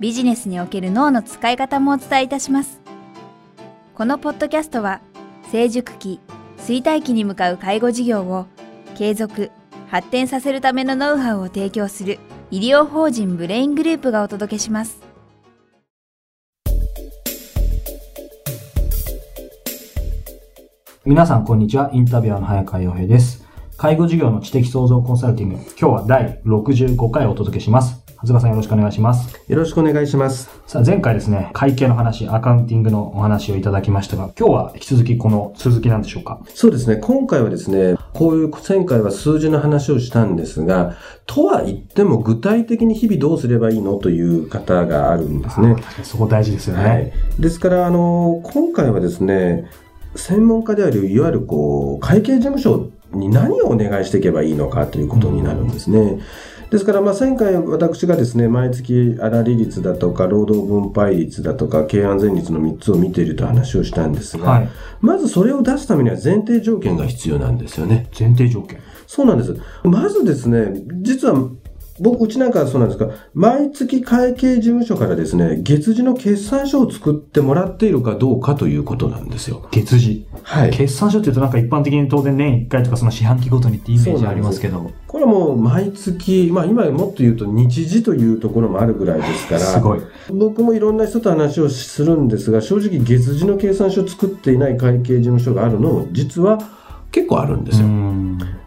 ビジネスにおける脳の使い方もお伝えいたします。このポッドキャストは、成熟期、衰退期に向かう介護事業を継続、発展させるためのノウハウを提供する医療法人ブレイングループがお届けします。皆さん、こんにちは。インタビュアーの早川洋平です。介護事業の知的創造コンサルティング。今日は第65回お届けします。長谷川さんよろしくお願いします。よろしくお願いします。さあ、前回ですね、会計の話、アカウンティングのお話をいただきましたが、今日は引き続きこの続きなんでしょうか？そうですね、今回はですね、こういう前回は数字の話をしたんですが、とは言っても具体的に日々どうすればいいのという方があるんですね。そこ大事ですよね。はい、ですから、あの、今回はですね、専門家である、いわゆるこう、会計事務所に何をお願いしていけばいいのかということになるんですね。うんですから、まあ、前回私がですね、毎月粗利率だとか、労働分配率だとか、経営安全率の3つを見ていると話をしたんですが、はい、まずそれを出すためには前提条件が必要なんですよね。前提条件そうなんです。まずですね、実は僕、うちなんかそうなんですが、毎月会計事務所からですね、月次の決算書を作ってもらっているかどうかということなんですよ。月次？はい。決算書って言うとなんか一般的に当然年1回とかその四半期ごとにってイメージありますけど。これはもう毎月、まあ今もっと言うと日時というところもあるぐらいですから。すごい。僕もいろんな人と話をするんですが、正直月次の計算書を作っていない会計事務所があるのを、実は結構あるんですよ。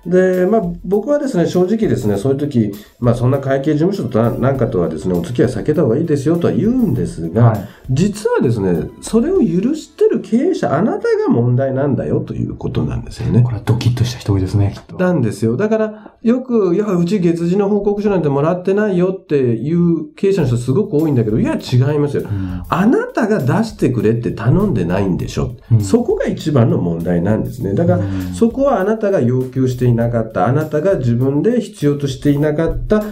で、まあ、僕はですね、正直ですね、そういう時、まあ、そんな会計事務所となんかとはですね、お付き合い避けた方がいいですよとは言うんですが、はい、実はですね、それを許してる経営者、あなたが問題なんだよということなんですよね。これはドキッとした人多いですね、きっと。なんですよ。だから、よく、いや、うち月次の報告書なんてもらってないよっていう経営者の人すごく多いんだけど、いや、違いますよ。うん、あなたが出してくれって頼んでないんでしょ。うん、そこが一番の問題なんですね。だから、そこはあなたが要求していなかった、あなたが自分で必要としていなかった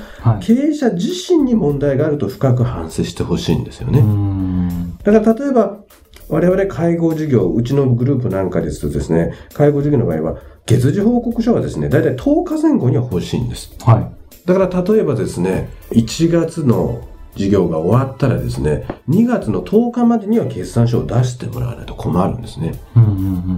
経営者自身に問題があると深く反省してほしいんですよね。だから例えば、我々介護事業、うちのグループなんかですとですね、介護事業の場合は、月次報告書はですね、だいたい10日前後には欲しいんです。はい。だから例えばですね、1月の事業が終わったらですね、2月の10日までには決算書を出してもらわないと困るんですね。うんうんう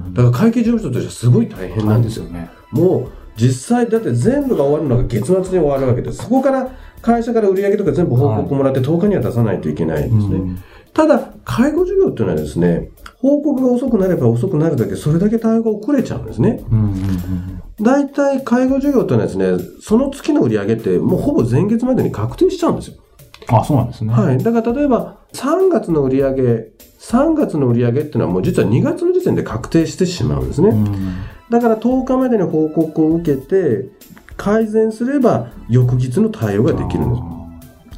ん、だから会計事務所としてはすごい大変なんですよ。ね、もう実際だって全部が終わるのが月末に終わるわけです。そこから会社から売上とか全部報告もらって10日には出さないといけないんですね。はいただ、介護事業っていうのはですね、報告が遅くなれば遅くなるだけ、それだけ対応が遅れちゃうんですね。大体、介護事業っていうのはですね、その月の売り上げってもうほぼ前月までに確定しちゃうんですよ。あ、そうなんですね。はい。だから例えば、3月の売り上げ、3月の売り上げっていうのはもう実は2月の時点で確定してしまうんですね。だから10日までに報告を受けて、改善すれば翌日の対応ができるんです。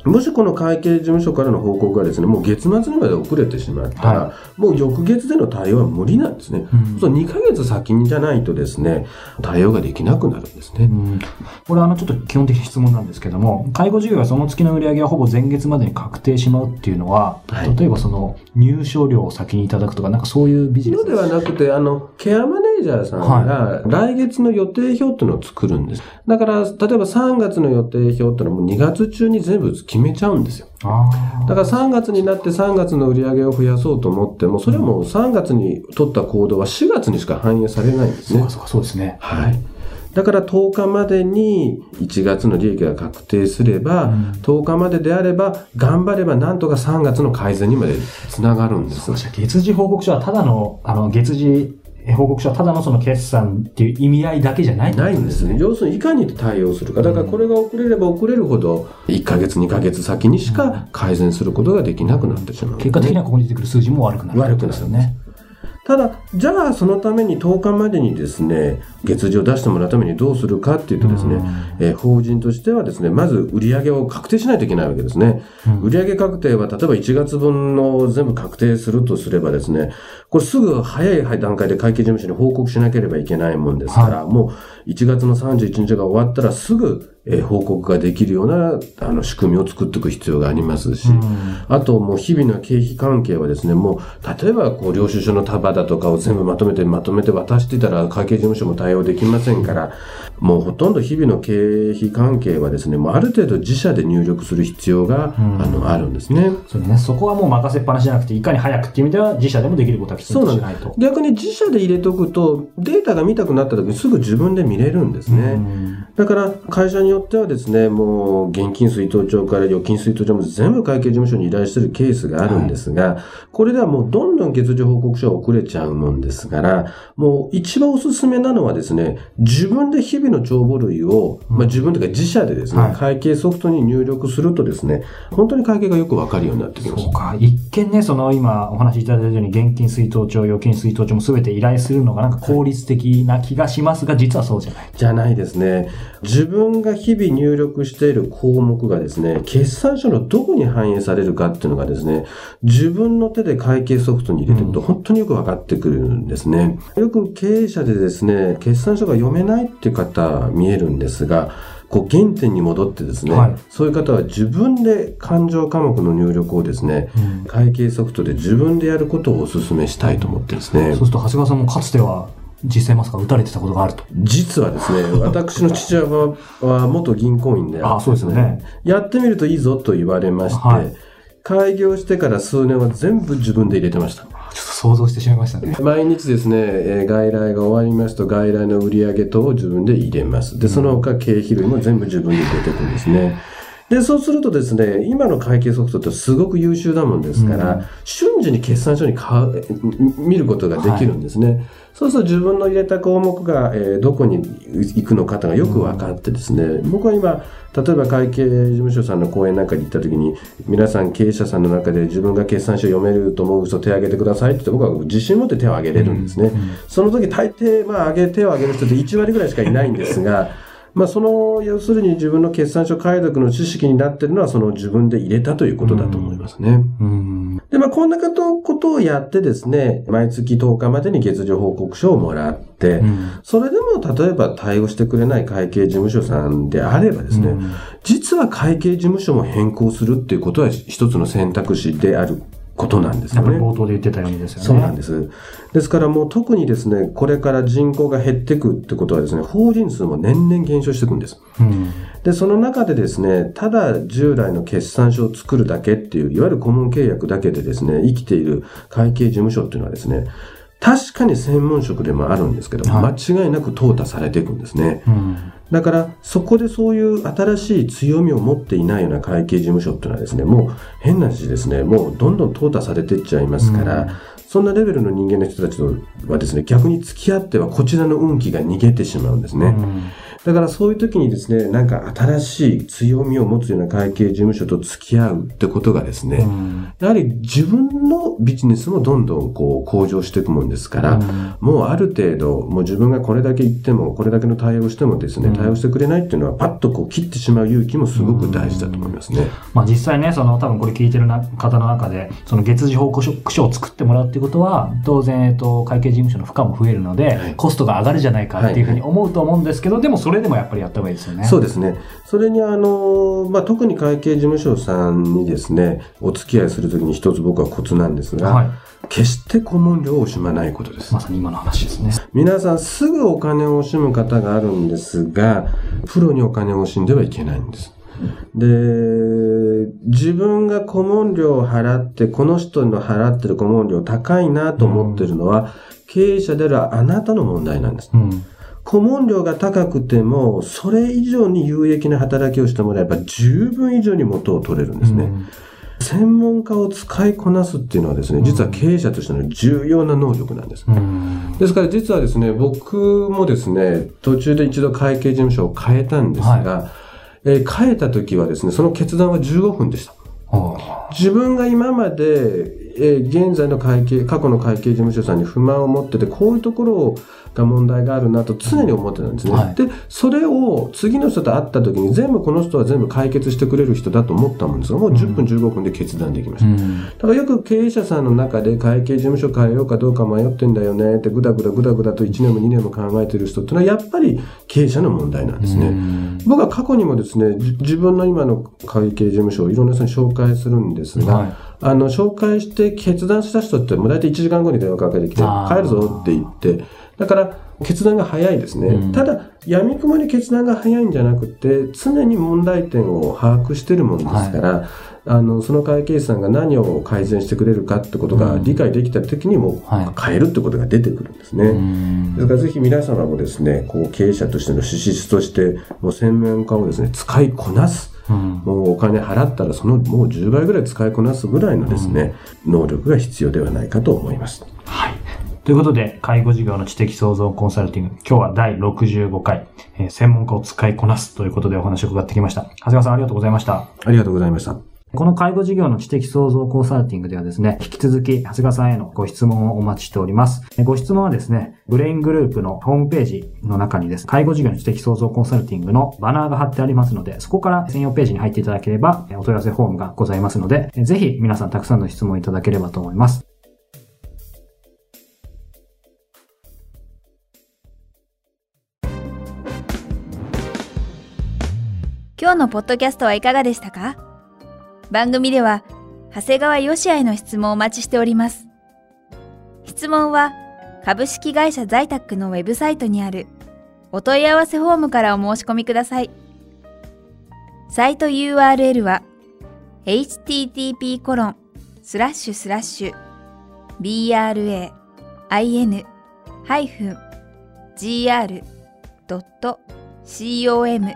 もしこの会計事務所からの報告がですね、もう月末にまで遅れてしまったら、はい、もう翌月での対応は無理なんですね。うん、そう2ヶ月先にじゃないとですね、対応ができなくなるんですね。うん、これあのちょっと基本的な質問なんですけども、介護事業はその月の売り上げはほぼ前月までに確定しまうっていうのは、はい、例えばその入所料を先にいただくとか、なんかそういうビジネスではなくて、あの、ケアマネージャーさんが来月の予定表っていうのを作るんです。だから、例えば3月の予定表っていうのはもう2月中に全部決めちゃうんですよ。だから3月になって3月の売り上げを増やそうと思っても、それはもう3月に取った行動は4月にしか反映されないんですね。そうそうそうですね。はい。だから10日までに1月の利益が確定すれば、うん、10日までであれば、頑張ればなんとか3月の改善にまでつながるんです。月次報告書はただの、あの、月次報告書はただのその決算っていう意味合いだけじゃないないんですね。要するにいかに対応するか。だからこれが遅れれば遅れるほど、1ヶ月、2ヶ月先にしか改善することができなくなってしまう、ね、結果的にはここに出てくる数字も悪くなる、悪くなるんですよね。ただ、じゃあそのために10日までにですね、月次を出してもらうためにどうするかっていうとですね、えー法人としてはですね、まず売上を確定しないといけないわけですね。売上確定は例えば1月分の全部確定するとすればですね、これすぐ早い段階で会計事務所に報告しなければいけないもんですから、もう1月の31日が終わったらすぐ、えー報告ができるようなあの仕組みを作っていく必要がありますし、あともう日々の経費関係はですね、もう例えばこう領収書の束だとかを全部まとめてまとめて渡していたら会計事務所も対応できませんから、もうほとんど日々の経費関係はですね、もうある程度自社で入力する必要が、あのあるんですね。そうね、そこはもう任せっぱなしじゃなくて、いかに早くっていう意味では自社でもできることはきちんとしないと。逆に自社で入れておくと、データが見たくなった時にすぐ自分で見れるんですね。だから会社によってはですね、もう現金出納帳から預金出納帳も全部会計事務所に依頼してるケースがあるんですが、これではもうどんどん月次報告書が遅れちゃうもんですから、もう一番おすすめなのはですね、自分で日々の帳簿類を、まあ自分というか自社でですね、はい会計ソフトに入力するとですね、本当に会計がよくわかるようになってきますそう。か。一見ね、その今お話しいただいたように現金出納帳、預金出納帳も全て依頼するのがなんか効率的な気がしますが、実はそうじゃない。じゃないですね。自分が日々入力している項目がですね、決算書のどこに反映されるかっていうのがですね、自分の手で会計ソフトに入れていくと本当によく分かってくるんですね。よく経営者でですね、決算書が読めないっていう方見えるんですが、こう原点に戻ってですね、はいそういう方は自分で勘定科目の入力をですね、会計ソフトで自分でやることをお勧めしたいと思ってですね。そうすると、長谷川さんもかつては実際ますか打たれてたことがあると。実はですね、私の父親はは元銀行員でああそうですよね。やってみるといいぞと言われまして、はい開業してから数年は全部自分で入れてました。ちょっと想像してしまいましたね。毎日ですね、えー外来が終わりますと、外来の売上等を自分で入れます。で、その他経費類も全部自分で入れていくんですね。で、そうするとですね、今の会計ソフトってすごく優秀なもんですから、瞬時に決算書にかえ見ることができるんですね。そうすると自分の入れた項目が、えーどこに行くのかとがよく分かってですね、僕は今、例えば会計事務所さんの講演なんかに行った時に、皆さん経営者さんの中で自分が決算書読めると思う人手を挙げてくださいって言って僕は自信持って手を挙げれるんですね。その時大抵、まあ、上げ、手を挙げる人って1割ぐらいしかいないんですが、まあ、その、要するに自分の決算書解読の知識になってるのは、その自分で入れたということだと思いますね。うん。で、まあ、こんなことをやってですね、毎月10日までに月次報告書をもらって、うんそれでも例えば対応してくれない会計事務所さんであればですね、うん実は会計事務所も変更するっていうことは一つの選択肢であることなんですよね。冒頭で言ってたようにですよね。そうなんです。ですからもう特にですね、これから人口が減っていくってことはですね、法人数も年々減少していくんです。うん。で、その中でですね、ただ従来の決算書を作るだけっていう、いわゆる顧問契約だけでですね、生きている会計事務所っていうのはですね、確かに専門職でもあるんですけど、はい間違いなく淘汰されていくんですね。うん。だから、そこでそういう新しい強みを持っていないような会計事務所っていうのはですね、もう変な話ですね、もうどんどん淘汰されていっちゃいますから、うんそんなレベルの人間の人たちとはですね、逆に付き合ってはこちらの運気が逃げてしまうんですね。うんだからそういう時にですね、なんか新しい強みを持つような会計事務所と付き合うってことがですね、うん。やはり自分のビジネスもどんどんこう向上していくもんですから、うん。もうある程度、もう自分がこれだけ言っても、これだけの対応してもですね、うん。対応してくれないっていうのは、パッとこう切ってしまう勇気もすごく大事だと思いますね。まあ実際ね、その多分これ聞いてるな方の中で、その月次報告書を作ってもらうっていうことは、当然、えっと、会計事務所の負荷も増えるので、はい。コストが上がるじゃないかっていうふうに思うと思うんですけど、でもそれでもやっぱりやった方がいいですよね。そうですね。それにあの、まあ、特に会計事務所さんにですね、お付き合いするときに一つ僕はコツなんですが、はい。決して顧問料を惜しまないことです。まさに今の話ですね。皆さんすぐお金を惜しむ方があるんですが、プロにお金を惜しんではいけないんです。で、自分が顧問料を払って、この人の払ってる顧問料高いなと思ってるのは、経営者であるあなたの問題なんです。うん。顧問料が高くても、それ以上に有益な働きをしてもらえば、十分以上に元を取れるんですね。うん専門家を使いこなすっていうのはですね、実は経営者としての重要な能力なんです。うん。ですから実はですね、僕もですね、途中で一度会計事務所を変えたんですが、えー変えた時はですね、その決断は15分でした。あ自分が今までえー、現在の会計、過去の会計事務所さんに不満を持ってて、こういうところが問題があるなと常に思ってたんですね。はい、で、それを次の人と会った時に全部この人は全部解決してくれる人だと思ったもんですが、もう10分15分で決断できました。うん、だからよく経営者さんの中で会計事務所変えようかどうか迷ってんだよねってぐだぐだぐだぐだと1年も2年も考えてる人っていうのはやっぱり経営者の問題なんですね。うん、僕は過去にもですね、自分の今の会計事務所をいろんな人に紹介するんですが、はいあの、紹介して決断した人ってもう大体1時間後に電話かけてきて、帰るぞって言って、だから、決断が早いですね。うん、ただ、闇雲に決断が早いんじゃなくて、常に問題点を把握してるもんですから、はい、あの、その会計士さんが何を改善してくれるかってことが理解できた時にも変えるってことが出てくるんですね。はい、ですからぜひ皆様もですね、こう経営者としての資質として、もう専門家をですね、使いこなす。うん、もうお金払ったらそのもう10倍ぐらい使いこなすぐらいのですね、うん、能力が必要ではないかと思います。はい。ということで、介護事業の知的創造コンサルティング、今日は第65回、えー、専門家を使いこなすということでお話を伺ってきました。長谷川さんありがとうございました。ありがとうございました。この介護事業の知的創造コンサルティングではですね、引き続き、長谷川さんへのご質問をお待ちしております。ご質問はですね、ブレイングループのホームページの中にですね、介護事業の知的創造コンサルティングのバナーが貼ってありますので、そこから専用ページに入っていただければ、お問い合わせフォームがございますので、ぜひ皆さんたくさんの質問いただければと思います。今日のポッドキャストはいかがでしたか？番組では、長谷川よしへの質問をお待ちしております。質問は、株式会社在宅のウェブサイトにあるお問い合わせフォームからお申し込みください。サイト URL は http コロンスラッシュスラッシュ brain-gr.com